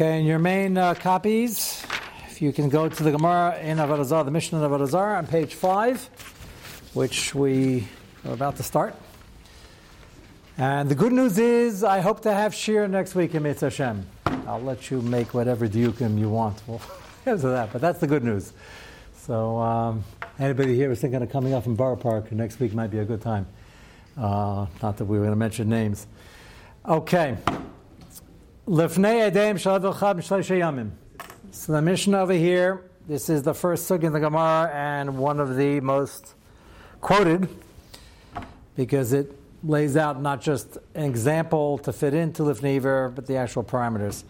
Okay, in your main uh, copies, if you can go to the Gemara in Avodah the Mishnah of Avodah on page 5, which we are about to start. And the good news is, I hope to have Shir next week in Mitzvah Hashem. I'll let you make whatever diukim you want after that, but that's the good news. So, um, anybody was thinking of coming up from Borough Park next week might be a good time. Uh, not that we were going to mention names. Okay. So the mission over here, this is the first sug in the Gemara and one of the most quoted because it lays out not just an example to fit into Lifneiver, but the actual parameters.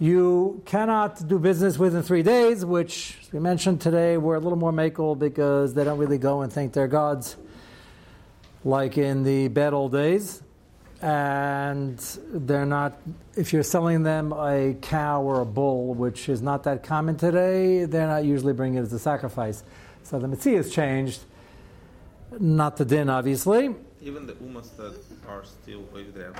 You cannot do business within three days, which we mentioned today We're a little more makel because they don't really go and thank their gods like in the bad old days. And they're not, if you're selling them a cow or a bull, which is not that common today, they're not usually bringing it as a sacrifice. So the Mitzvah has changed, not the din, obviously. Even the umas that are still there.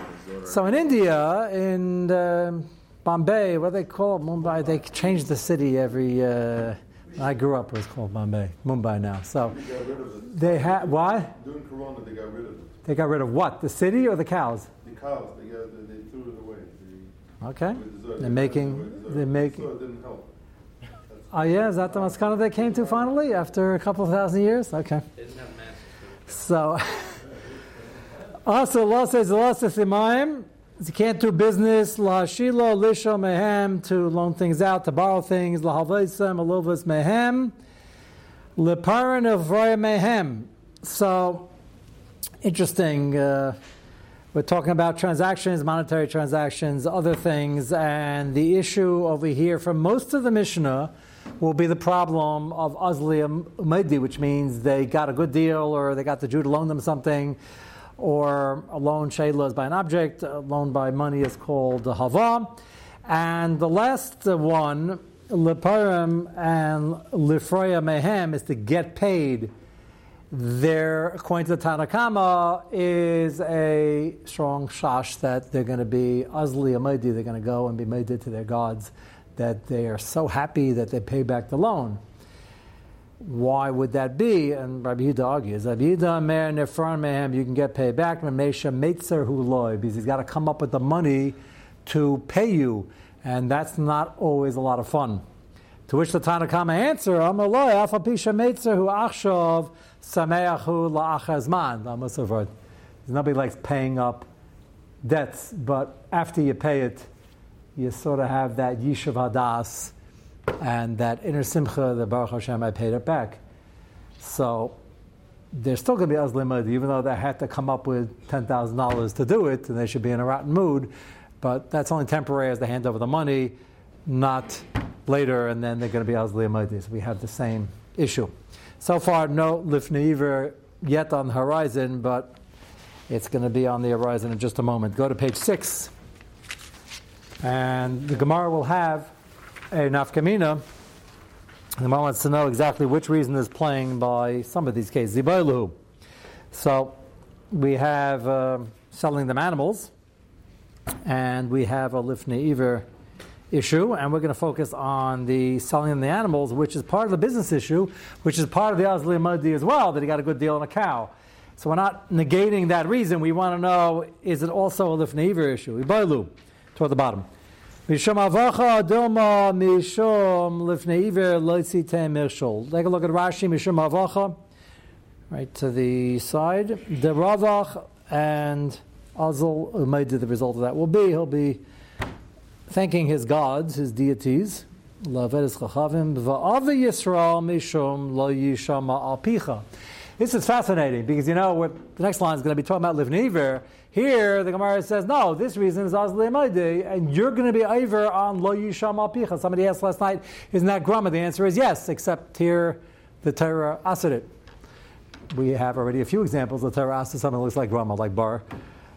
So in India, in uh, Bombay, what do they call it, Mumbai, they change the city every. Uh, I grew up, it was called Bombay, Mumbai now. So they, they had what? During Corona, they got rid of it. They got rid of what? The city or the cows? The cows. They, got, they, they threw it away. They, okay. They they're making. They're making. So it didn't help. Oh yeah, is that the maskana they came to finally after a couple of thousand years? Okay. So, also Allah says Allah says imayim. You can't do business, la shilo, lisho mehem, to loan things out, to borrow things, la havaisem, alovas mehem, of mehem. So, interesting. Uh, we're talking about transactions, monetary transactions, other things, and the issue over here for most of the Mishnah will be the problem of Azli Umedi, which means they got a good deal or they got the Jew to loan them something or a loan shayla is by an object, a loan by money is called a hava. And the last one, leparim and lifroya mehem, is to get paid. There, according to the Tanakama, is a strong shash that they're going to be azli they're going to go and be made to their gods, that they are so happy that they pay back the loan. Why would that be? And Rabbi Yehuda argues, Rabbi Yehuda Mer Nefran Mehem, you can get paid back. Mesha Meitzer Hu because he's got to come up with the money to pay you, and that's not always a lot of fun. To which the Tanakama answer, Amaloi, Afapisha Meitzer Hu Achshav Sameachu La'achazman. There's nobody likes paying up debts, but after you pay it, you sort of have that Yishav Hadas and that inner simcha, the Baruch Hashem, I paid it back. So there's still going to be azlimad, even though they had to come up with ten thousand dollars to do it, and they should be in a rotten mood. But that's only temporary as they hand over the money, not later, and then they're going to be azlimad. So we have the same issue. So far, no lifneiver yet on the horizon, but it's going to be on the horizon in just a moment. Go to page six, and the Gemara will have a nafkamina. The Gemara wants to know exactly which reason is playing by some of these cases. So we have uh, selling them animals, and we have a lifnei iver issue, and we're going to focus on the selling them the animals, which is part of the business issue, which is part of the Azli Madi as well, that he got a good deal on a cow. So we're not negating that reason. We want to know is it also a lifnei iver issue? Ibailu, toward the bottom. Take a look at Rashi, Mishum avacha, right to the side. The Ravach and Azul, maybe the result of that will be, he'll be thanking his gods, his deities. This is fascinating because you know what the next line is going to be talking about Livniver, here, the Gemara says, no, this reason is Azle and you're going to be over on Lo Yisham Alpicha. Somebody asked last night, isn't that Grama? The answer is yes, except here the Torah asked it. We have already a few examples of Torah asked something that looks like Grama, like Bar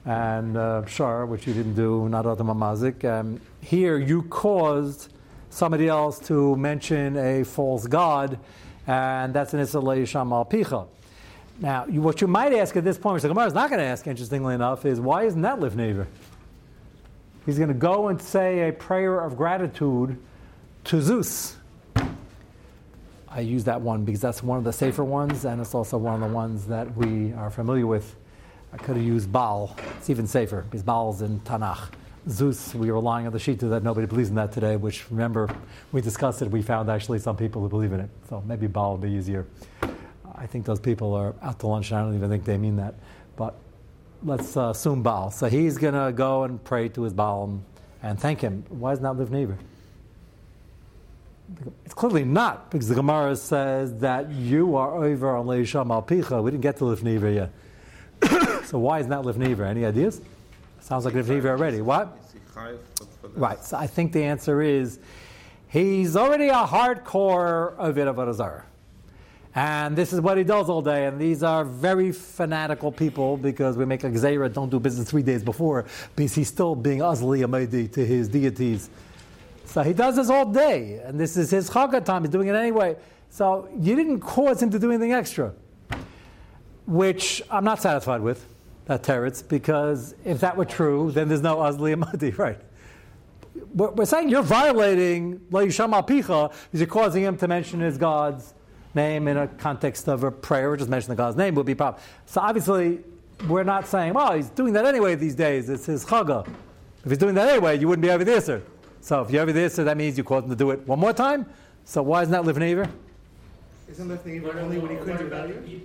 and uh, Shar, which you didn't do, not Adam Mazik. Um, here, you caused somebody else to mention a false god, and that's an Isra Yisham Alpicha. Now, you, what you might ask at this point, which the Gemara is not going to ask, interestingly enough, is why isn't that Livnever? He's going to go and say a prayer of gratitude to Zeus. I use that one because that's one of the safer ones, and it's also one of the ones that we are familiar with. I could have used Baal. It's even safer because Baal's in Tanakh. Zeus, we are relying on the Shita that nobody believes in that today, which remember, we discussed it, we found actually some people who believe in it. So maybe Baal would be easier. I think those people are out to lunch, and I don't even think they mean that. But let's uh, assume Baal. So he's going to go and pray to his Baal and, thank him. Why isn't that Livnever? It's clearly not, because the Gemara says that you are over on Leisham Alpicha. We didn't get to Livnever yet. so why isn't that Livnever? Any ideas? Sounds like Livnever already. What? Right. So I think the answer is he's already a hardcore of Avodah and this is what he does all day. And these are very fanatical people because we make a gzeira, don't do business three days before, because he's still being azli amedi to his deities. So he does this all day, and this is his chagah time. He's doing it anyway. So you didn't cause him to do anything extra, which I'm not satisfied with. That teretz, because if that were true, then there's no azli amadi, right? We're saying you're violating Leisham Apicha because you're causing him to mention his gods name in a context of a prayer, just mention the God's name would be proper. So obviously, we're not saying, well, he's doing that anyway these days. It's his chaga. If he's doing that anyway, you wouldn't be over there, sir. So if you're over there, sir, that means you caused him to do it one more time. So why isn't that living Isn't living only when he couldn't do value?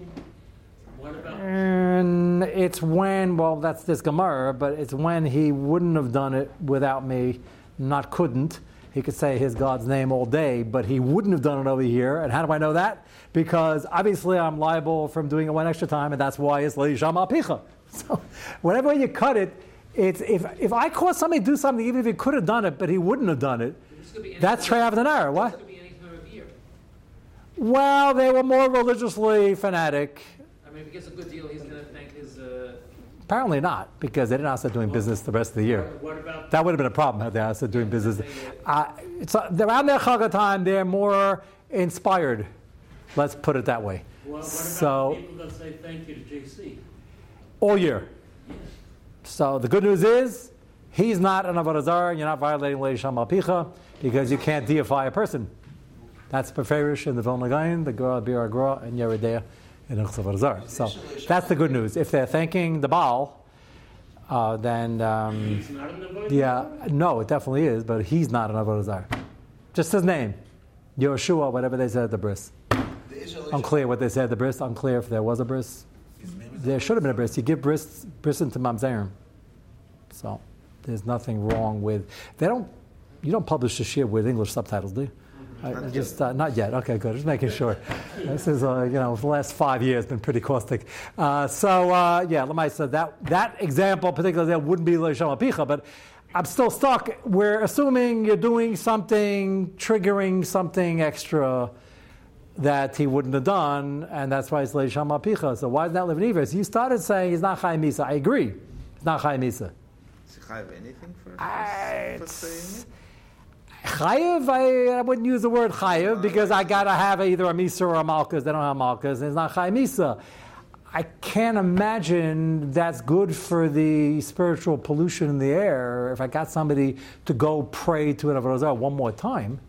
And it's when, well, that's this Gemara, but it's when he wouldn't have done it without me, not couldn't. He could say his God's name all day, but he wouldn't have done it over here. And how do I know that? Because obviously I'm liable from doing it one extra time, and that's why it's Leisham Apicha. So whenever you cut it, it's, if, if I cause somebody to do something, even if he could have done it, but he wouldn't have done it, that's Trey Avdanara. What? Well, they were more religiously fanatic. I mean, if he gets a good deal, he's going to thank his. Uh Apparently not, because they didn't ask doing business the rest of the year. What about that would have been a problem had they asked doing business. Uh, it's, uh, around their Chagah time, they're more inspired. Let's put it that way. What so, people that say thank you to JC? All year. Yes. So the good news is, he's not an Avodah you're not violating Leisham Alpicha, because you can't deify a person. That's Beferish in the Vilna Gaon, the Gra, Bir Gra, and Yeridea in So that's the good news. If they're thanking the Baal, uh, then um, yeah, no, it definitely is, but he's not an Avodah Just his name, Yoshua, whatever they said at the bris. Unclear what they said at the bris. Unclear if there was a bris. There should have been a bris. You give bris bris into Mamzerim. So there's nothing wrong with. They don't. You don't publish the shir with English subtitles, do you? I, just uh, not yet. Okay, good. Just making sure. this is uh, you know the last five years been pretty caustic. Uh, so uh, yeah, Lamai said that that example particularly that wouldn't be Leisham Apicha, but I'm still stuck. We're assuming you're doing something, triggering something extra that he wouldn't have done, and that's why it's Leisham Apicha. So why is that living? You started saying he's not Chai Misa. I agree. It's not Chai Misa. Does he have anything for, for saying it? Chayiv, I, I, wouldn't use the word chayiv because I gotta have either a misa or a malchus. They don't have malchus, it's not chayiv misa. I can't imagine that's good for the spiritual pollution in the air. If I got somebody to go pray to an avodah one more time,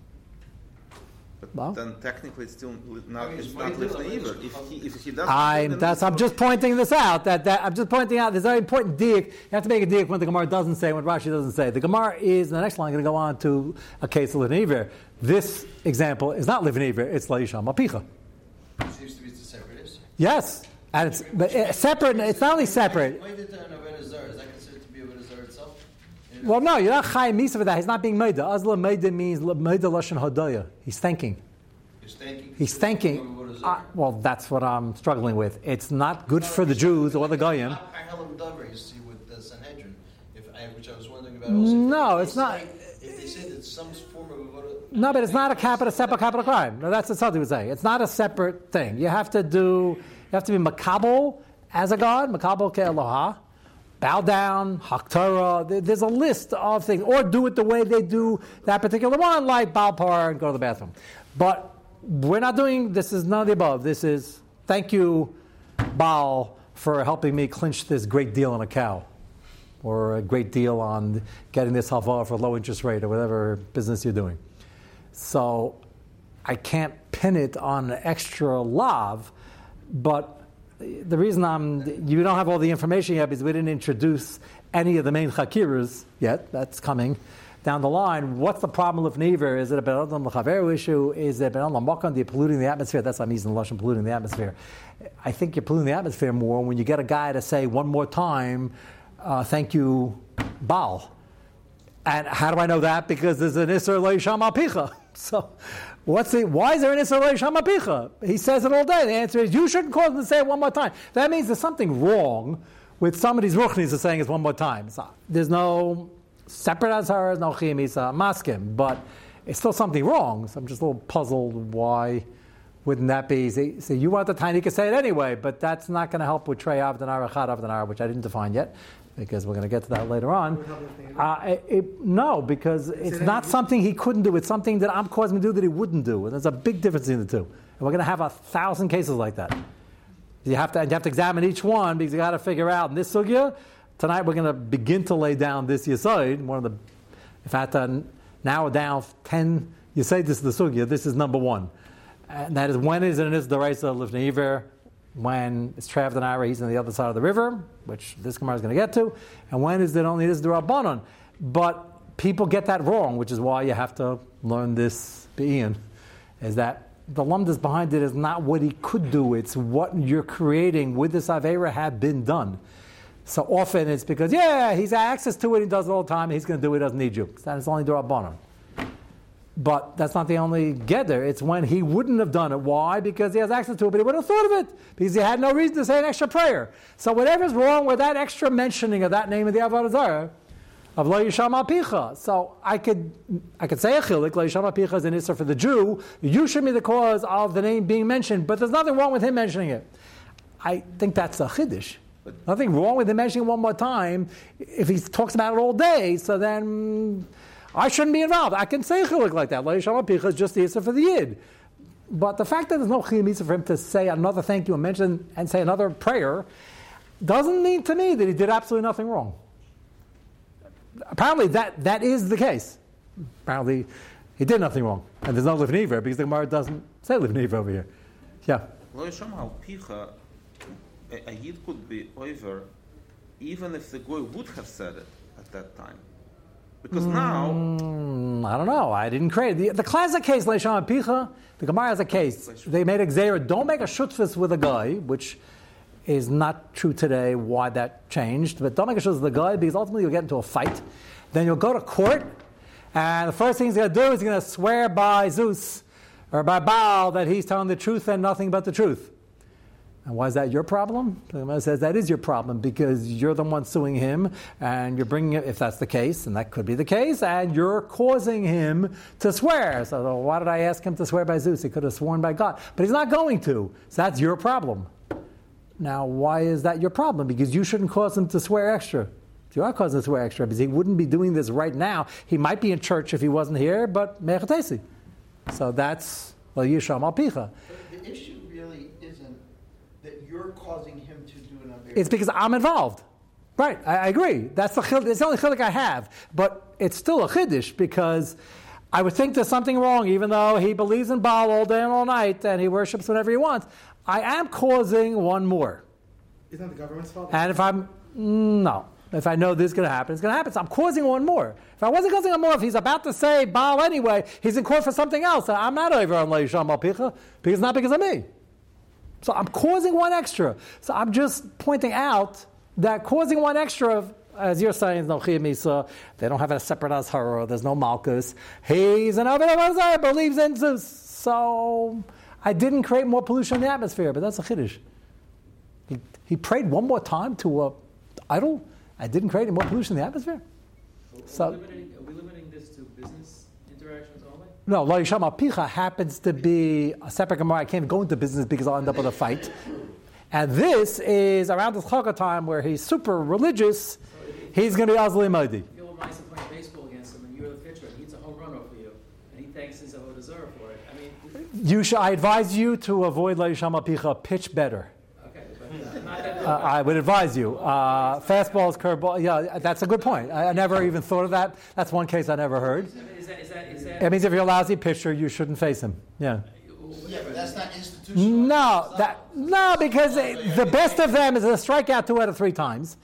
well, then technically it's still not, it's not lifting either. If he, if he doesn't, I, that's, I'm just pointing this out. That, that I'm just pointing out. There's a very important diak. You have to make a diak when the Gemara doesn't say, when Rashi doesn't say. The Gemara is in the next line going to go on to a case of Livniver. This example is not Livniver. It's Laisham Apicha. Seems to be the separate Yes, and it's but it's separate. It's not only separate. Well, no, you're not chayim misa for that. He's not being made. Azla made means made lashon hadaya. He's thanking. He's thanking. He's thanking. Uh, well, that's what I'm struggling with. It's not good for the Jews or the goyim. You see with the Sanhedrin, if I, which I was wondering about. Also, no, it's not. If they say that some form of no, but it's not a capital, separate capital crime. No, that's what Sadi would say. It's not a separate thing. You have to do. You have to be makabel as a god, makabel ke'eloha bow down, haktorah. There's a list of things, or do it the way they do that particular one, like Baal Peor and go to the bathroom. But we're not doing this. Is none of the above. This is thank you Baal for helping me clinch this great deal on a cow or a great deal on getting this halva for a low interest rate or whatever business you're doing. So I can't pin it on extra lav, but the reason I'm, you don't have all the information yet because we didn't introduce any of the main chakiras yet. That's coming down the line. What's the problem with Never? Is it a Ben Adam L'chaveru issue? Is it Ben L'makam, the polluting the atmosphere? That's why I'm using the Lashon polluting the atmosphere. I think you're polluting the atmosphere more when you get a guy to say one more time, uh, thank you, Baal. And how do I know that? Because there's an Isser Leisham Apicha. So, what's the, why is there an Isser Leisham Apicha? He says it all day. The answer is you shouldn't cause him to say it one more time. That means there's something wrong with somebody's ruchnis of saying it one more time. So, there's no separate azhar, no chimis, maskim, but it's still something wrong. So I'm just a little puzzled why wouldn't that be? So, so you want the you can say it anyway, but that's not going to help with Trey Avdanar, Chad Avdanar, which I didn't define yet because we're going to get to that later on. Uh, it, it, no, because it's not something he couldn't do. It's something that I'm causing him to do that he wouldn't do. And there's a big difference between the two. And we're going to have a thousand cases like that. You have to, you have to examine each one because you got to figure out in this sugya. Tonight we're going to begin to lay down this yesod. One of the, if I had to narrow down ten you say this is the sugya. This is number one, and that is when is it in this deraisa lifnei iver when it's Trav and Ira, he's on the other side of the river, which this Gemara is going to get to, and when is it only this Rabbanon. But people get that wrong, which is why you have to learn this Be'in, is that the lumdas behind it is not what he could do, it's what you're creating with this Avera had been done. So often it's because, yeah, he's access to it, he does it all the time, he's going to do it, he doesn't need you. That's only Rabbanon. But that's not the only gether. It's when he wouldn't have done it. Why? Because he has access to it, but he wouldn't have thought of it because he had no reason to say an extra prayer. So whatever's wrong with that extra mentioning of that name of the Avodah Zarah, of Lo Yisham Apicha. So I could I could say a chilik, Lo Yisham Apicha is an Isser for the Jew. You should be the cause of the name being mentioned, but there's nothing wrong with him mentioning it. I think that's a chiddush. Nothing wrong with him mentioning it one more time if he talks about it all day. So then I shouldn't be involved. I can say chilik like that. Picha is just the answer for the yid. But the fact that there's no chiyam for him to say another thank you and mention and say another prayer doesn't mean to me that he did absolutely nothing wrong. Apparently, that, that is the case. Apparently, he did nothing wrong. And there's no livniver because the Gemara doesn't say livniver over here. Yeah. A yid could be over even if the goy would have said it at that time. Because now. Mm, I don't know. I didn't create The, the classic case, Leisham Picha, the Gemara has a case. They made a Xera, don't make a shutfis with a guy, which is not true today why that changed, but don't make a shutfis with a guy because ultimately you'll get into a fight. Then you'll go to court, and the first thing he's going to do is he's going to swear by Zeus or by Baal that he's telling the truth and nothing but the truth. And why is that your problem? The Gemara says that is your problem because you're the one suing him, and you're bringing it, if that's the case, and that could be the case, and you're causing him to swear. So why did I ask him to swear by Zeus? He could have sworn by God, but he's not going to. So that's your problem. Now, why is that your problem? Because you shouldn't cause him to swear extra. You are causing him to swear extra because he wouldn't be doing this right now. He might be in church if he wasn't here, but mechatesi. So that's well, Yisham Alpicha. The issue you're causing him to do an It's because I'm involved. Right, I, I agree. That's the, it's the only chiluk I have. But it's still a chiddush because I would think there's something wrong, even though he believes in Baal all day and all night and he worships whenever he wants. I am causing one more. Isn't that the government's fault? And if I'm, mm, no. If I know this is going to happen, it's going to happen. So I'm causing one more. If I wasn't causing one more, if he's about to say Baal anyway, he's in court for something else. I'm not over on Leisham Alpicha because not because of me. So I'm causing one extra. So I'm just pointing out that causing one extra, as you're saying, no Misa, they don't have a separate Azhara, there's no Malchus. He's an Abed believes in Zeus. So I didn't create more pollution in the atmosphere, but that's a Chiddush. He, he prayed one more time to a idol. I didn't create any more pollution in the atmosphere. So, No, Lo Yisham Picha happens to be a separate Gemara. I can't go into business because I'll end up with a fight. And this is around the Chaka time where he's super religious. He's going to be Azli Mahdi. Gil playing baseball against him, and you're the pitcher, and he hits home run over you, and he thanks his Avodah Zarah for it. I mean, should, I advise you to avoid Lo Yisham Picha. Pitch better. Okay, Uh, I would advise you. Uh, fastballs, curveball. Yeah, that's a good point. I, I never even thought of that. That's one case I never heard. Is that, is that, is that? It means if you're a lousy pitcher, you shouldn't face him. Yeah. Yeah, but that's not institutional. No, that no, because they, the best of them is a strikeout two out of three times.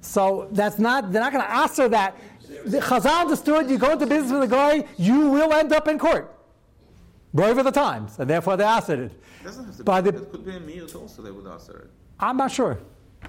So that's not. They're not going to answer that. The Chazal understood. You go into business with a guy, you will end up in court. Right of the times, and therefore they answered it. It doesn't have to By be. the- it could be a mute also. They would answer it. I'm not sure.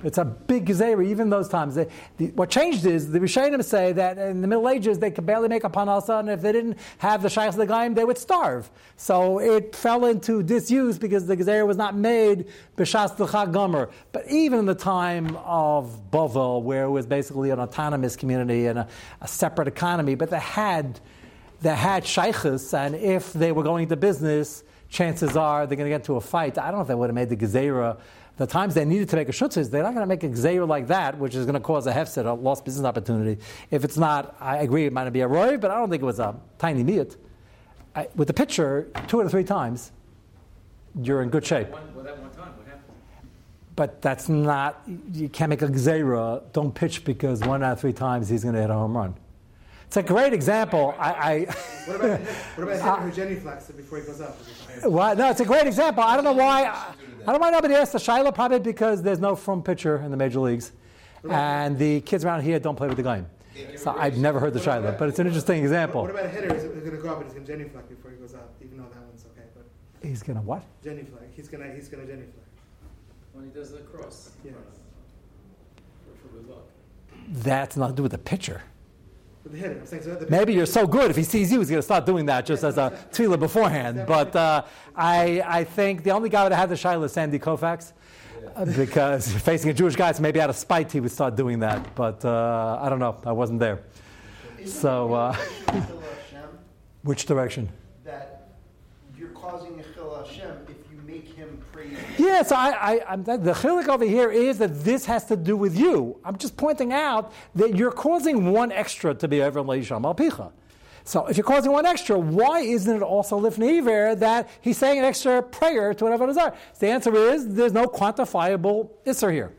It's a big gezerah, even those times. The, what changed is the Rishonim say that in the Middle Ages they could barely make a panasa, and if they didn't have the shaykhs the gaim, they would starve. So it fell into disuse because the gezerah was not made b'shas gomer. But even in the time of Bovel, where it was basically an autonomous community and a, a separate economy, but they had they had shaykhs, and if they were going into business, chances are they're going to get into a fight. I don't know if they would have made the gezerah. The times they needed to make a shutzis, they're not going to make a gezerah like that, which is going to cause a hefset, a lost business opportunity. If it's not, I agree, it might be a roy, but I don't think it was a tiny. I, with the pitcher, two or three times, you're in good shape. One, well, that one time, what happened? But that's not, you can't make a gezerah, don't pitch because one out of three times he's going to hit a home run. It's a great example. I, I What about what about hitting Jenny uh, flex before he goes up? Well, no, it's a great example. I don't know why. I don't know why nobody asked the Shiloh. Probably because there's no from pitcher in the major leagues, and the kids around here don't play with the game. So I've never heard the Shiloh, but it's an interesting example. What example. about a hitter? He's going to go up and he's going to genuflect before he goes up, even though that one's okay. But He's gonna what? genuflect, he's going to he's going to genuflect. When he does the cross. Yeah. For, for good luck. That's nothing to do with the pitcher. With the I'm saying so. Maybe you're so good if he sees you, he's going to start doing that just as a tefillah beforehand. But uh, I, I think the only guy that had the Shiloh is Sandy Koufax. uh, Because facing a Jewish guy, so maybe out of spite he would start doing that. But uh, I don't know. I wasn't there. So, uh, which direction? that you're causing a chil Hashem if you make him praise. Yeah, so I, I, the chilik over here is that this has to do with you. I'm just pointing out that you're causing one extra to be over Leisham al Picha. So if you're causing one extra, why isn't it also lifnei iver that he's saying an extra prayer to whatever desire? So the answer is there's no quantifiable isser here.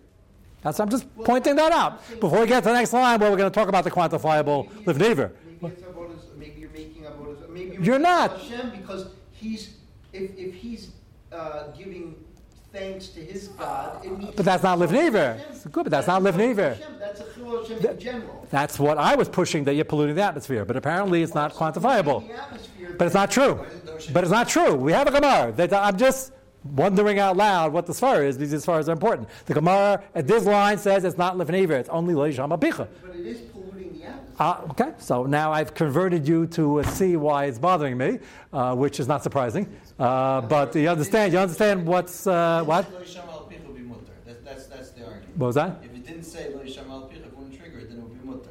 That's I'm just pointing that out before we get to the next line where we're going to talk about the quantifiable lifnei iver. Maybe it's about his, maybe you're making his, maybe You're making not. Hashem because he's if, if he's uh, giving thanks to his God, it means But that's not. Hashem. It's good, but that's not lifnei iver. Hashem. That's a Hashem in general. That's what I was pushing that you're polluting the atmosphere, but apparently it's not quantifiable. But it's not true. But it's not true. We have a Gemara. That I'm just wondering out loud what the Sfar is because the Sfar is important. The Gemara at this line says it's not Iver, it's only Leisham Apicha. but it is polluting the atmosphere. Uh, okay, so now I've converted you to uh, see why it's bothering me, uh, which is not surprising. Uh, but you understand, you understand what's, uh, what? Lo Yisham al Picha would be mutter. That's, that's, that's the argument. What was that? If it didn't say Lo Yisham al Picha, it wouldn't trigger it, then it would be mutter.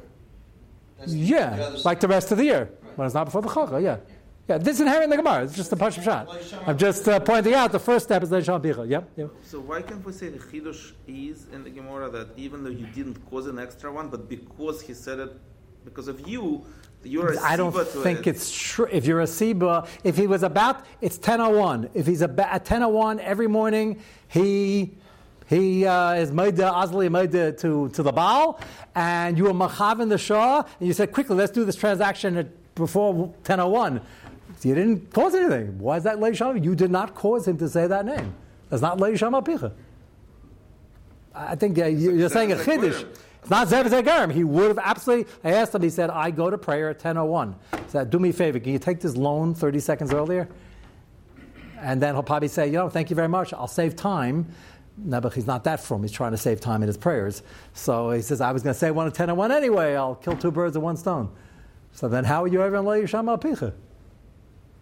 That's the Yeah, other like the rest of the year, when it's not before the Chachah, yeah. Yeah, this is inherent in the Gemara, it's just a push of shot. I'm just uh, pointing out the first step is Leisham Apicha, yep, yep. So why can't we say the chidush is in the Gemara that even though you didn't cause an extra one, but because he said it because of you, you're I don't think it. it's true. If you're a Siba, if he was about, it's 10.01. If he's about, at 10.01 every morning, he he uh, is made Azli made to, to the Baal, and you were Machav the Shah, and you said, quickly, let's do this transaction at, before 10.01. You didn't cause anything. Why is that Leisham? You did not cause him to say that name. That's not Leisham Apicha. I think uh, you- you're saying a chiddush. It's not Zev Zegarim. He would have absolutely. I asked him. He said, "I go to prayer at 10:01." He said, "Do me a favor. Can you take this loan 30 seconds earlier?" And then he'll probably say, "You know, thank you very much. I'll save time." No, but he's not that from. He's trying to save time in his prayers. So he says, "I was going to say one at 10:01 anyway. I'll kill two birds with one stone." So then, how are you ever in Lo Yisham Picha?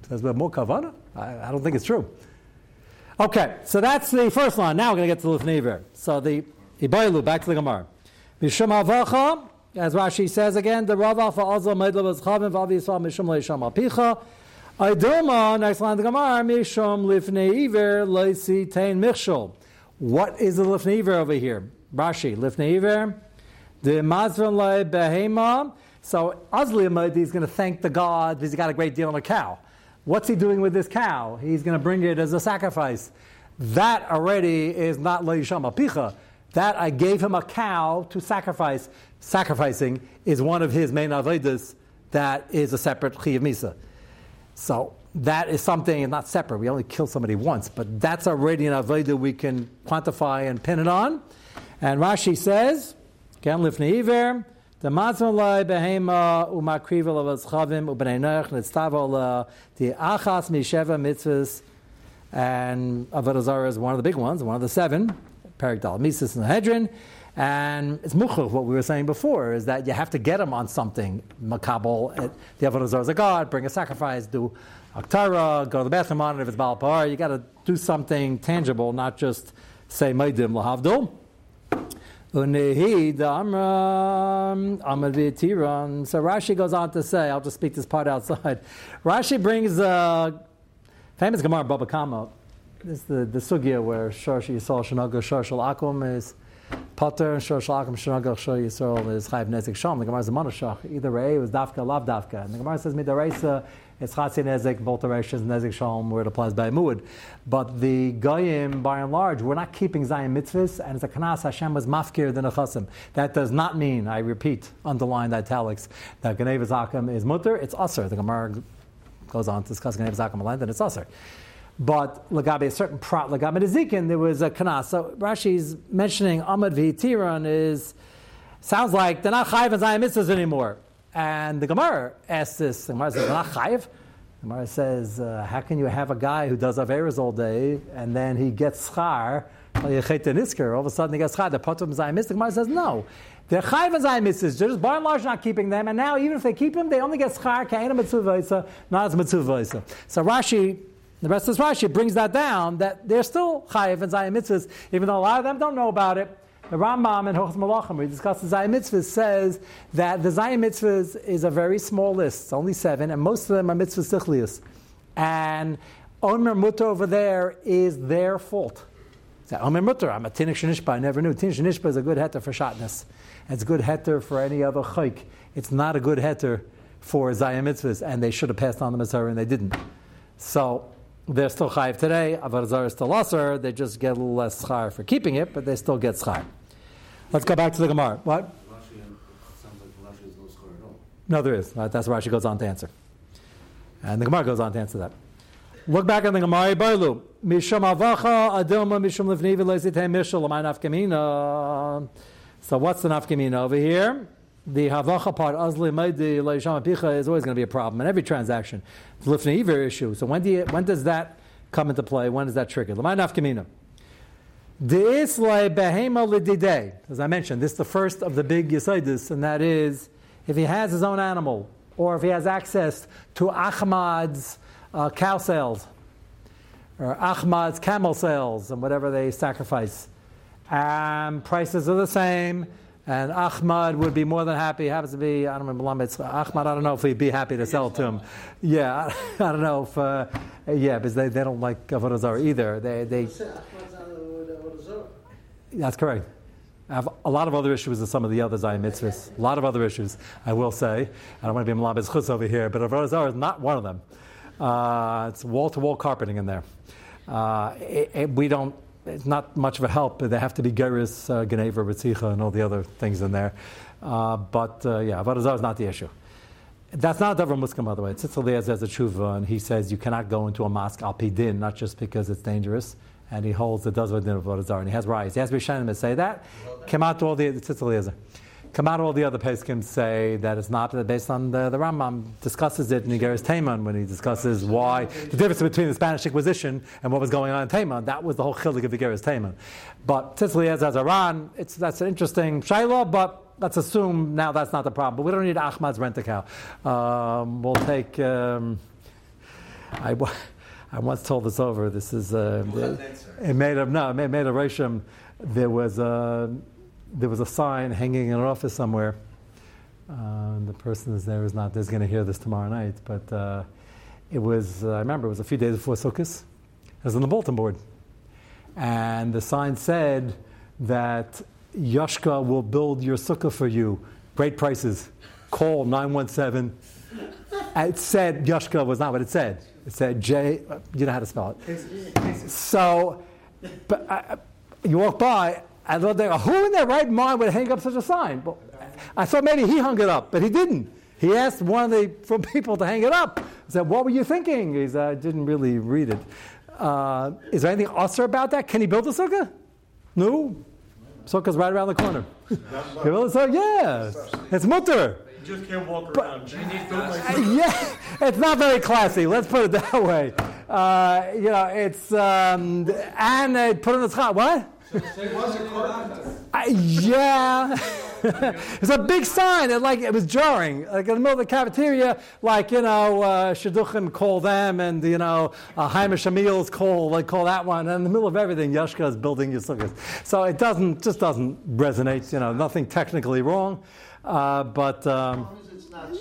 Says, "Well, more kavana." I, I don't think it's true. Okay, so that's the first line. Now we're going to get to the Lifnei So the Ibailu, back to the Gemara. Mishum Avacha, as Rashi says again, the Rava for Azal Meidla was Chavim Vavi Yisrael Mishum Leisham Apicha. Aidoma, next line of the Gemara, Mishum Lifnei Iver Leisi Tein Michshol. What is the Lifnei Iver over here? Rashi, Lifnei Iver, the Mazvan Le Behema. So Azli Amadi is going to thank the God because he got a great deal on a cow. What's he doing with this cow? He's going to bring it as a sacrifice. That already is not Leisham Apicha. That I gave him a cow to sacrifice. Sacrificing is one of his main avodas that is a separate chiyav misa. So that is something not separate. We only kill somebody once, but that's already an avodah we can quantify and pin it on. And Rashi says, "Can lifnei iver." The matzmalai behema umakrivel of chavim ubnei noach nitztavo the achas misheva mitzvahs and Avodah is one of the big ones, one of the seven, Perik Dal Mises and the Hedron. And it's muchuv, what we were saying before, is that you have to get them on something. Makabal, uh, the Avodah Zarah is a god, bring a sacrifice, do Aktara, go to the bathroom on it if it's Balpar. You got to do something tangible, not just say Maidim Lahavdul. Unehi Amram. So Rashi goes on to say, I'll just speak this part outside. Rashi brings a famous Gemara Baba Kama. This is the, the sugya where Shorshi Yisrael Shanaga Shorshal Akum is Potter, Shorshal Akum Shanaga Shor Yisrael is Chayv Nezik Shom. The Gemara is a Monashach. Either way, it was Dafka, Lav Dafka. And the Gemara says Midareisa it's Chatzi Nezik, both directions, Nezik Shalom, where it applies by Muad. But the Goyim, by and large, we're not keeping Zion mitzvahs, and it's a Kanas Hashem was mafkir than a chasim. That does not mean, I repeat, underlined italics, that Ganeva Zakam is mutter, it's usr. The Gemara goes on to discuss Ganeva Zakam and it's usr. But Lagabe, a certain prat, Lagabe Nezikin, there was a Kanas. So Rashi's mentioning Ahmad V'Tiran is, sounds like they're not chayiv and mitzvahs anymore. And the Gemara asks this. The Gemara says, they're "Not chayiv." The Gemara says, uh, "How can you have a guy who does averas all day and then he gets schar? All of a sudden he gets schar. The potum zayimis." The Gemara says, "No." They're chayiv and zayimis. They're just by and large not keeping them. And now even if they keep them, they only get schar kaina mitzvah not as mitzvah So Rashi. The rest of Rashi brings that down that they're still chayiv and zayin mitzvahs, even though a lot of them don't know about it. The Rambam in Hochz Malachim, we discuss the Zayin Mitzvahs, says that the Zayin Mitzvahs is a very small list, it's only seven, and most of them are mitzvahs Sichlius. And Omer Mutter over there is their fault. Omer Mutter, I'm a Tinik Shanishba, I never knew. Tinik Shanishba is a good heter for Shatness. It's a good heter for any other chayk. It's not a good heter for Zayin Mitzvahs, and they should have passed on the Mitzvah and they didn't. So, they're still chayiv today. Avodah is still aser. They just get a little less schar for keeping it, but they still get schar. Let's go back to the Gemara. What? No, there is. Uh, that's why she goes on to answer. And the Gemara goes on to answer that. Look back at the Gemara. Barlu. Mishum avacha adilma mishum levnivi lezitei mishul l'may nafkamina. So what's the nafkamina over here? The havacha part, azli maidi leisham picha, is always going to be a problem in every transaction. The lifnei issue. So when, do you, when does that come into play? When is that triggered? L'may nafkamina. As I mentioned, this is the first of the big Yisaidis, and that is if he has his own animal, or if he has access to Ahmad's uh, cow sales, or Ahmad's camel sales, and whatever they sacrifice. And prices are the same, and Ahmad would be more than happy. Happens to be, I don't remember, Ahmad, I don't know if he'd be happy to sell it to him. Yeah, I, don't know if, uh, yeah, because they, they don't like Avodah Zarah either. They, they, that's correct. I have a lot of other issues with some of the other Zayin mitzvahs. A lot of other issues, I will say. I don't want to be Malabez Chutz over here, but Avodah Zarah is not one of them. Uh, it's wall to wall carpeting in there. Uh, it, it, we don't, it's not much of a help. They have to be Geris, uh, Geneva, Ritzicha, and all the other things in there. Uh, but uh, yeah, Avodah is not the issue. That's not Davar Muskim, by the way. It's Tzitzel as a tshuva, and he says you cannot go into a mosque al pidin, not just because it's dangerous and he holds the does din of Avodah and he has rise. He has Rishonim to say that. Come out to all the Tzitz Come out all the other Peskim say that it's not based on the, the Rambam discusses it in Igeris Taman when he discusses why the difference between the Spanish Inquisition and what was going on in Taman. That was the whole chilik of Igeris Taman. But Tzitz Eliezer, it's that's an interesting shayla, but let's assume now that's not the problem. But we don't need Ahmad's rent a cow. Um, we'll take. Um, I, I once told this over. This is uh, it made of no, it made of Risham. There was a there was a sign hanging in an office somewhere. Uh, the person is there is not is going to hear this tomorrow night, but uh, it was uh, I remember it was a few days before Sukkot. It was on the bulletin board, and the sign said that Yashka will build your sukkah for you. Great prices. Call nine one seven. It said Yashka was not what it said. It said J, you know how to spell it. So, but I, you walk by, I thought, they, who in their right mind would hang up such a sign? But I thought maybe he hung it up, but he didn't. He asked one of the from people to hang it up. I said, "What were you thinking?" He said, "I didn't really read it." Uh, is there anything usher about that? Can he build a sukkah? No. Sukkah's right around the corner. He build a sukkah? Yeah, it's mutter. You just can't walk around. yeah, it's not very classy. Let's put it that way. Uh, you know, it's um, and they put in the schach. What? Uh, yeah, it's a big sign. It like it was jarring, like in the middle of the cafeteria. Like you know, uh, call them, and you know, uh, Hamish Amil's call like call that one. And in the middle of everything, Yashka is building your sukkahs. So it doesn't just doesn't resonate. You know, nothing technically wrong, uh, but. Um, As as it's not.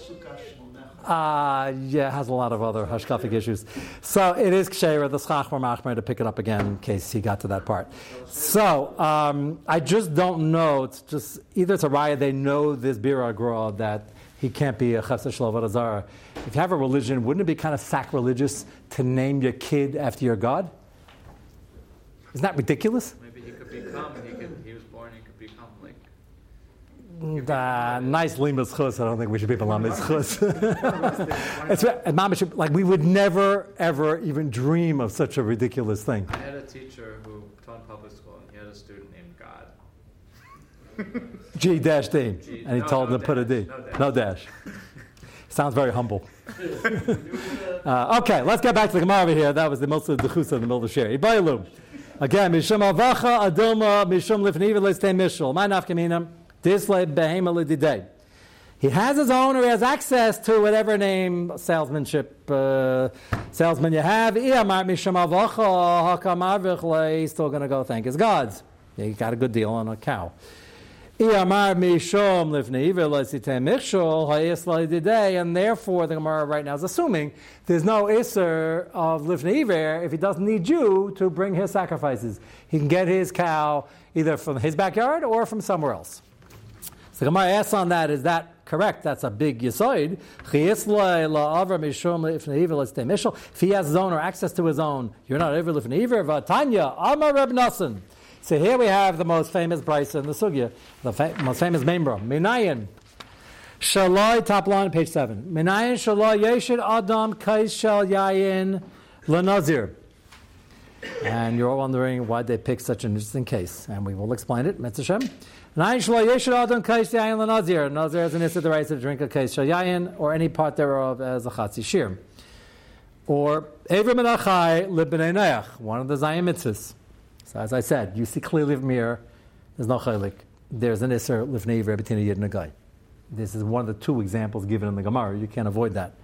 Uh, yeah, it has a lot of other hashkafic issues. So it is ksheira, the schach machmer to pick it up again in case he got to that part. So um, I just don't know. It's just either it's a raya they know this bira that he can't be a chesed azara. If you have a religion, wouldn't it be kind of sacrilegious to name your kid after your god? Isn't that ridiculous? Maybe he could become, he could, he was born, he could become like, Uh, nice limas chus. I don't think we should be lamas chus. It's right. And Mama should- like we would never ever even dream of such a ridiculous thing. I had a teacher who taught public school and he had a student named God. G dash D, G- and he no, told no him to put a D. no dash. No dash. Sounds very humble. uh, okay, let's get back to the Gemara over here. That was the most of the chusa in the middle of the share. Again, mishum avacha adilma mishum lifniva listei mishul. My nafkamina disle behema. He has his own, or he has access to whatever name salesmanship uh, salesman you have. He's still going to go thank his gods. He got a good deal on a cow. And therefore the Gemara right now is assuming there's no iser of lifnei iver if he doesn't need you to bring his sacrifices. He can get his cow either from his backyard or from somewhere else. So Gemara asks on that, is that correct? That's a big yisoid. If he has his own or access to his own, you're not ever lifnei iver. V'atanya amar Reb Nassan. So here we have the most famous brisa in the sugya, the fa- most famous membra, Minayin. Shaloi, top line, page seven. Minayin shaloi yeshid adam kais shal yayin lenazir. And you're all wondering why they picked such an interesting case, and we will explain it. Mitzvah Nazir is an issa the right to drink a kais shal yayin or any part thereof as a chatzi shir. Or Evrim Menachai Libnei Neach, one of the Zayim mitzvahs. So as I said, you see clearly from here, there's no chaylik. There's an iser lifnei between a yid and guy. This is one of the two examples given in the Gemara. You can't avoid that.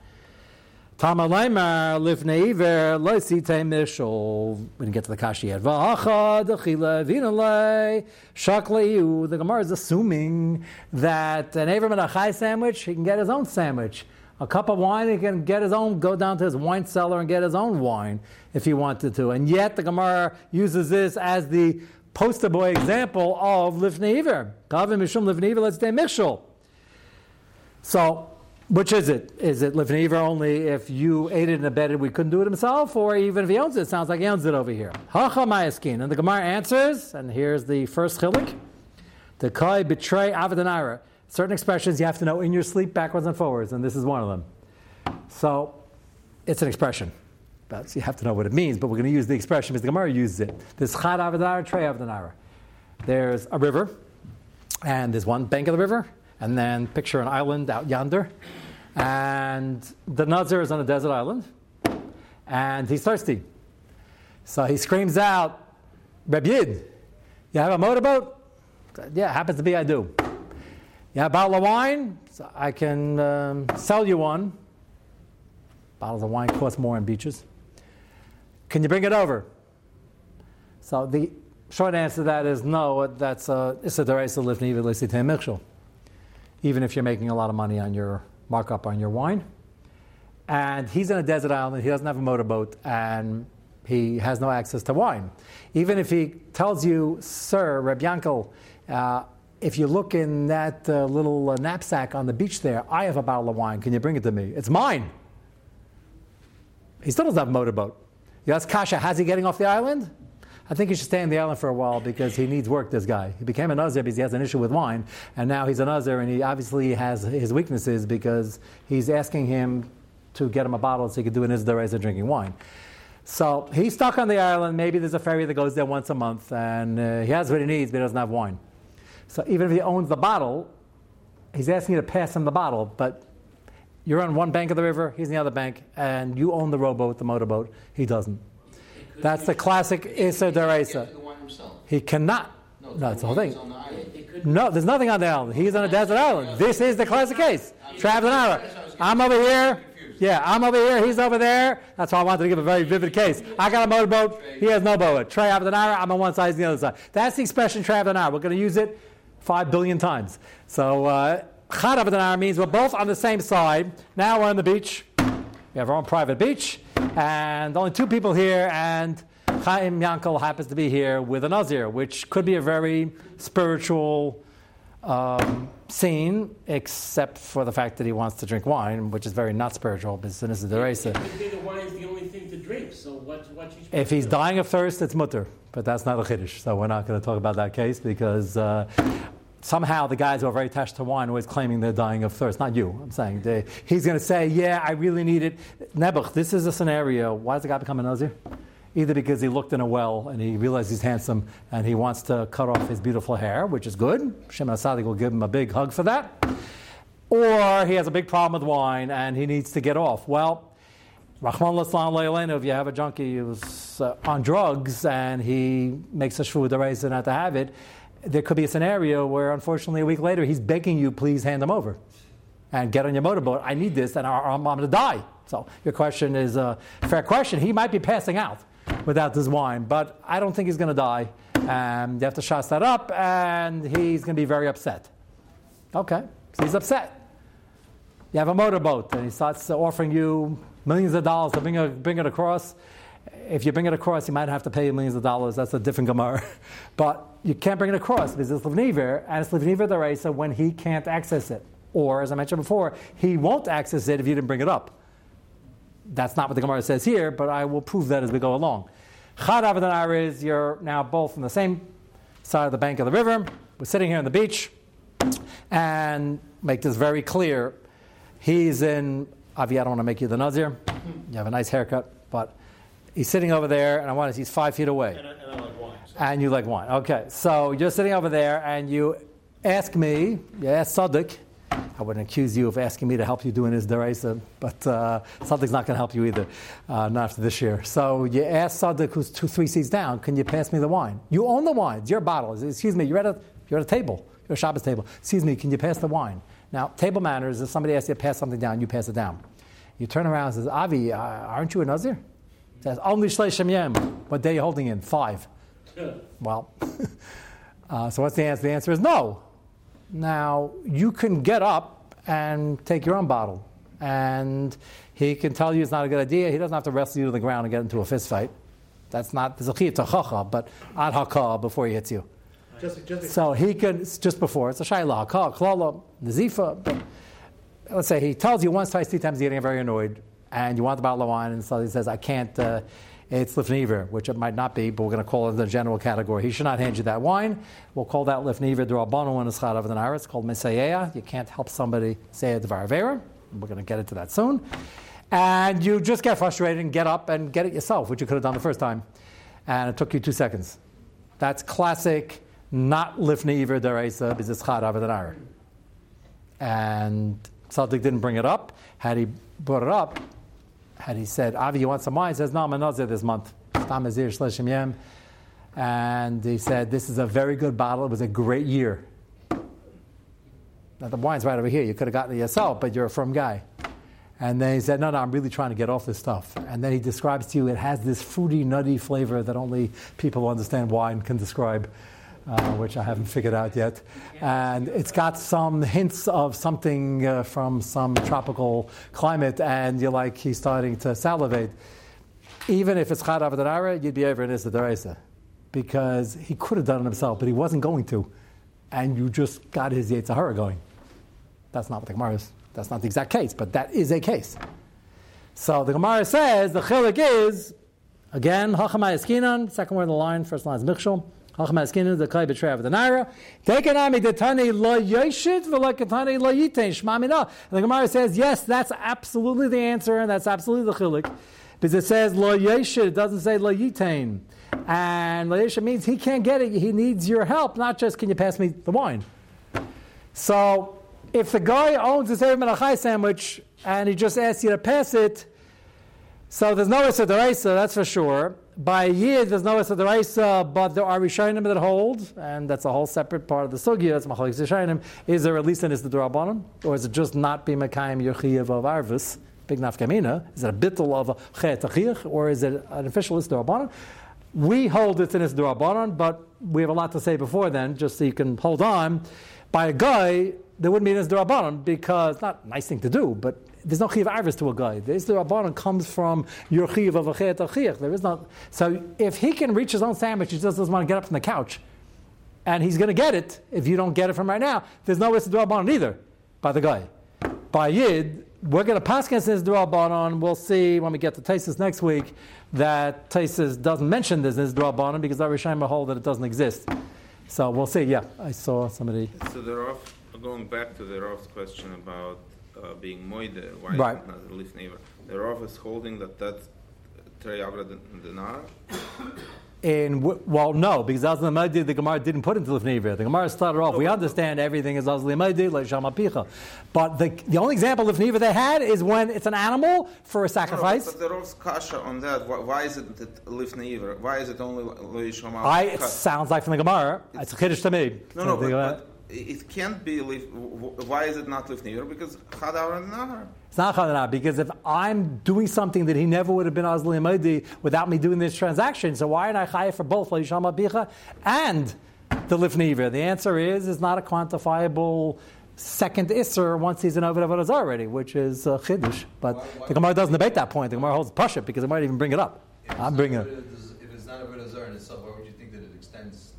Tama leimar lifnei iver loisite mishol. We didn't get to the kashi yet. Va'acha dechila vinalei shakleiu. The Gemara is assuming that an Avram and a chai sandwich, he can get his own sandwich. A cup of wine, he can get his own, go down to his wine cellar and get his own wine if he wanted to. And yet the Gemara uses this as the poster boy example of lifnei iver. Kavim mishum lifnei iver, let's say. So, which is it? Is it lifnei only if you ate it and abetted we couldn't do it himself, or even if he owns it? It sounds like he owns it over here. Hacha mayaskin. And the Gemara answers, and here's the first chilik. The kai betray avadanara. Certain expressions you have to know in your sleep backwards and forwards, and this is one of them. So, it's an expression. But you have to know what it means, but we're going to use the expression because the Gemara uses it. There's chad avadanara, trey avadanara. There's a river, and there's one bank of the river, and then picture an island out yonder, and the Nazir is on a desert island, and he's thirsty. So he screams out, Reb you have a motorboat? Yeah, happens to be I do. You have a bottle of wine? So I can um, sell you one. Bottles of wine cost more on beaches. Can you bring it over? So the short answer to that is no, that's a, it's a deraisa lifnei v'lisitei mikshel. Even if you're making a lot of money on your markup on your wine. And he's in a desert island, he doesn't have a motorboat, and he has no access to wine. Even if he tells you, Sir, Reb Yankel, uh, if you look in that uh, little uh, knapsack on the beach there, I have a bottle of wine. Can you bring it to me? It's mine. He still doesn't have a motorboat. You ask Kasha, how's he getting off the island? I think he should stay on the island for a while because he needs work, this guy. He became an Nazir because he has an issue with wine, and now he's an Nazir, and he obviously has his weaknesses because he's asking him to get him a bottle so he could do an Isdaraisa drinking wine. So he's stuck on the island. Maybe there's a ferry that goes there once a month, and uh, he has what he needs, but he doesn't have wine. So even if he owns the bottle, he's asking you to pass him the bottle, but you're on one bank of the river, he's on the other bank, and you own the rowboat, the motorboat. He doesn't. That's the classic Issa Deraisa. The wine himself. He cannot. No, No, that's the whole thing. wine's on the island. No, there's nothing on the island. He's on a desert island. This is the classic case. Traveling hour. I'm over here. Yeah, I'm over here. He's over there. That's why I wanted to give a very vivid case. I got a motorboat. He has no boat. Trey Abdenara. I'm on one side. He's on the other side. That's the expression traveling hour. We're going to use it five billion times. So uh, Chad Abdenara means we're both on the same side. Now we're on the beach. We have our own private beach, and only two people here, and Chaim Yankel happens to be here with a Nazir, which could be a very spiritual um, scene, except for the fact that he wants to drink wine, which is very not spiritual, this is the race. It could be the wine is the only thing to drink, so what, supposed If he's dying of thirst, it's mutter, but that's not a chiddush, so we're not going to talk about that case because uh, somehow the guys who are very attached to wine are always claiming they're dying of thirst. Not you, I'm saying. They, he's going to say, yeah, I really need it. Nebuch, this is a scenario. Why does the guy become a Nazir? Either because he looked in a well and he realized he's handsome and he wants to cut off his beautiful hair, which is good. Shimon HaTzadik will give him a big hug for that. Or he has a big problem with wine and he needs to get off. Well, Rahman Laslan Leilenu, if you have a junkie who's uh, on drugs and he makes a shvu deraisa not to have it, there could be a scenario where, unfortunately, a week later, he's begging you, please hand him over and get on your motorboat. I need this, and I'm going to die. So your question is a fair question. He might be passing out without this wine, but I don't think he's going to die. And you have to shut that up, and he's going to be very upset. Okay, so he's upset. You have a motorboat, and he starts offering you millions of dollars to bring it, bring it across. If you bring it across, you might have to pay millions of dollars. That's a different Gemara. but you can't bring it across because it's Lifnei Iver, and it's Lifnei Iver Deraisa when he can't access it. Or, as I mentioned before, he won't access it if you didn't bring it up. That's not what the Gemara says here, but I will prove that as we go along. Chad Avadan is you're now both on the same side of the bank of the river. We're sitting here on the beach, and make this very clear. He's in, Avi, I don't want to make you the Nazir. You have a nice haircut, but he's sitting over there, and I want to, he's five feet away. And I, and I like wine. So. And you like wine. Okay, so you're sitting over there and you ask me, you ask Sadik, I wouldn't accuse you of asking me to help you doing his deraisa, but uh, Sadik's not going to help you either, uh, not after this year. So you ask Sadik, who's two, three seats down, can you pass me the wine? You own the wine, it's your bottle. Excuse me, you're at a, you're at a table, you're at a Shabbos table. Excuse me, can you pass the wine? Now, table manners, if somebody asks you to pass something down, you pass it down. You turn around and says, Avi, uh, aren't you a Nazir? Says, only Shleishim Yem. What day are you holding in? Five. Well, uh, so what's the answer? The answer is no. Now, you can get up and take your own bottle. And he can tell you it's not a good idea. He doesn't have to wrestle you to the ground and get into a fist fight. That's not, there's a chiyah tachacha, but ad hakah before he hits you. Just, just So he can, just before, it's a shayla, hakah, klala, nazifa. Let's say he tells you once, twice, three times, you're getting very annoyed, and you want the bottle of wine, and so he says, I can't, uh, it's lifnei iver, which it might not be, but we're going to call it the general category. He should not hand you that wine. We'll call that lifnei iver drabano and ischad of the naira. It's called mesayea. You can't help somebody say a dvar avera. We're going to get into that soon. And you just get frustrated and get up and get it yourself, which you could have done the first time. And it took you two seconds. That's classic, not lifnei iver deraisa, because it's chad of the naira. And Sadik didn't bring it up. Had he brought it up, had he said, Avi, you want some wine? He says, No, I'm a Nazir this month. And he said, This is a very good bottle. It was a great year. Now, the wine's right over here. You could have gotten it yourself, but you're a firm guy. And then he said, No, no, I'm really trying to get off this stuff. And then he describes to you it has this fruity, nutty flavor that only people who understand wine can describe. Uh, which I haven't figured out yet. And it's got some hints of something uh, from some tropical climate, and you're like, he's starting to salivate. Even if it's Chad Avadanara, you'd be over in Issa. Because he could have done it himself, but he wasn't going to. And you just got his Yetzer Hara going. That's not what the Gemara is. That's not the exact case, but that is a case. So the Gemara says the chilik is Again, Hachamai Eskinan, second word of the line, first line is Michshel. Hachamai Eskinan, the betray of the Naira. Tekanami detani lo yeshit v'lo katani lo yitain shmamina. And the Gemara says, yes, that's absolutely the answer, and that's absolutely the chilik. Because it says lo yeshit, it doesn't say lo yitain. And lo yeshit means he can't get it, he needs your help, not just can you pass me the wine. So, if the guy owns a Sefer Menachai sandwich and he just asks you to pass it, so there's no Issa Deraisa, that's for sure. By Yid, there's no Issa Deraisa, but there are Rishonim that hold, and that's a whole separate part of the Sugya, it's Machalik Rishonim. Is there at least an Issa Derabanan? Or is it just not be Mekayim of Arvis, Big Nafkamina? Is it a bittul of Chet or is it an official Derabanan? We hold it's an Issa Derabanan, but we have a lot to say before then, just so you can hold on. By a guy, there wouldn't be an Derabanan, because, not a nice thing to do, but there's no chiv arvis to a guy. The Isra Rabbanon comes from your chiv of a chet There is not. So if he can reach his own sandwich, he just doesn't want to get up from the couch, and he's going to get it if you don't get it from right now. There's no Isra Rabbanon either by the guy. By Yid, we're going to pass against this Rabbanon. We'll see when we get to Tosfos next week that Tosfos doesn't mention this Isra Rabbanon because our Rishayim hold that it doesn't exist. So we'll see. Yeah, I saw somebody. So the Rav, going back to the Rav's question about uh, being moide, why right. is not lifnei iver? The Rav is holding that that's Terei Avra Dinar? In well, no, because Azli Maidi, the Gemara didn't put into the The Gemara started off. we understand everything is Azli Maidi, like Shamapicha. But the, the only example of Neva they had is when it's an animal for a sacrifice. No, but the Rov's kasha on that. Why, why is it Lifnei Why is it only I It sounds like from the Gemara. It's, it's a kiddush to me. No, no, but it can't be lif- why is it not lifnir? Because chadar and nahar. It's not chadar because if I'm doing something that he never would have been azli amadi without me doing this transaction, so why am I chayiv for both la'isham bicha and the lifnei iver? The answer is is not a quantifiable second isser once he's an Ovid Avodah already, which is uh, chiddush. But why, why, the Gemara doesn't debate that point. The Gemara holds push it because it might even bring it up. I'm bringing it. If it's not Avodah Zarah in itself, why would you think that it extends?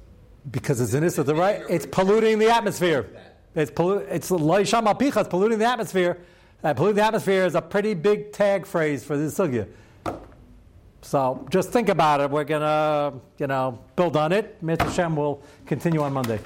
Because it's in this the right. It's polluting the atmosphere. It's pollu- It's loisham. It's polluting the atmosphere. Uh, polluting the atmosphere is a pretty big tag phrase for this sugya. So just think about it. We're gonna, you know, build on it. Mitzvah Shem will continue on Monday.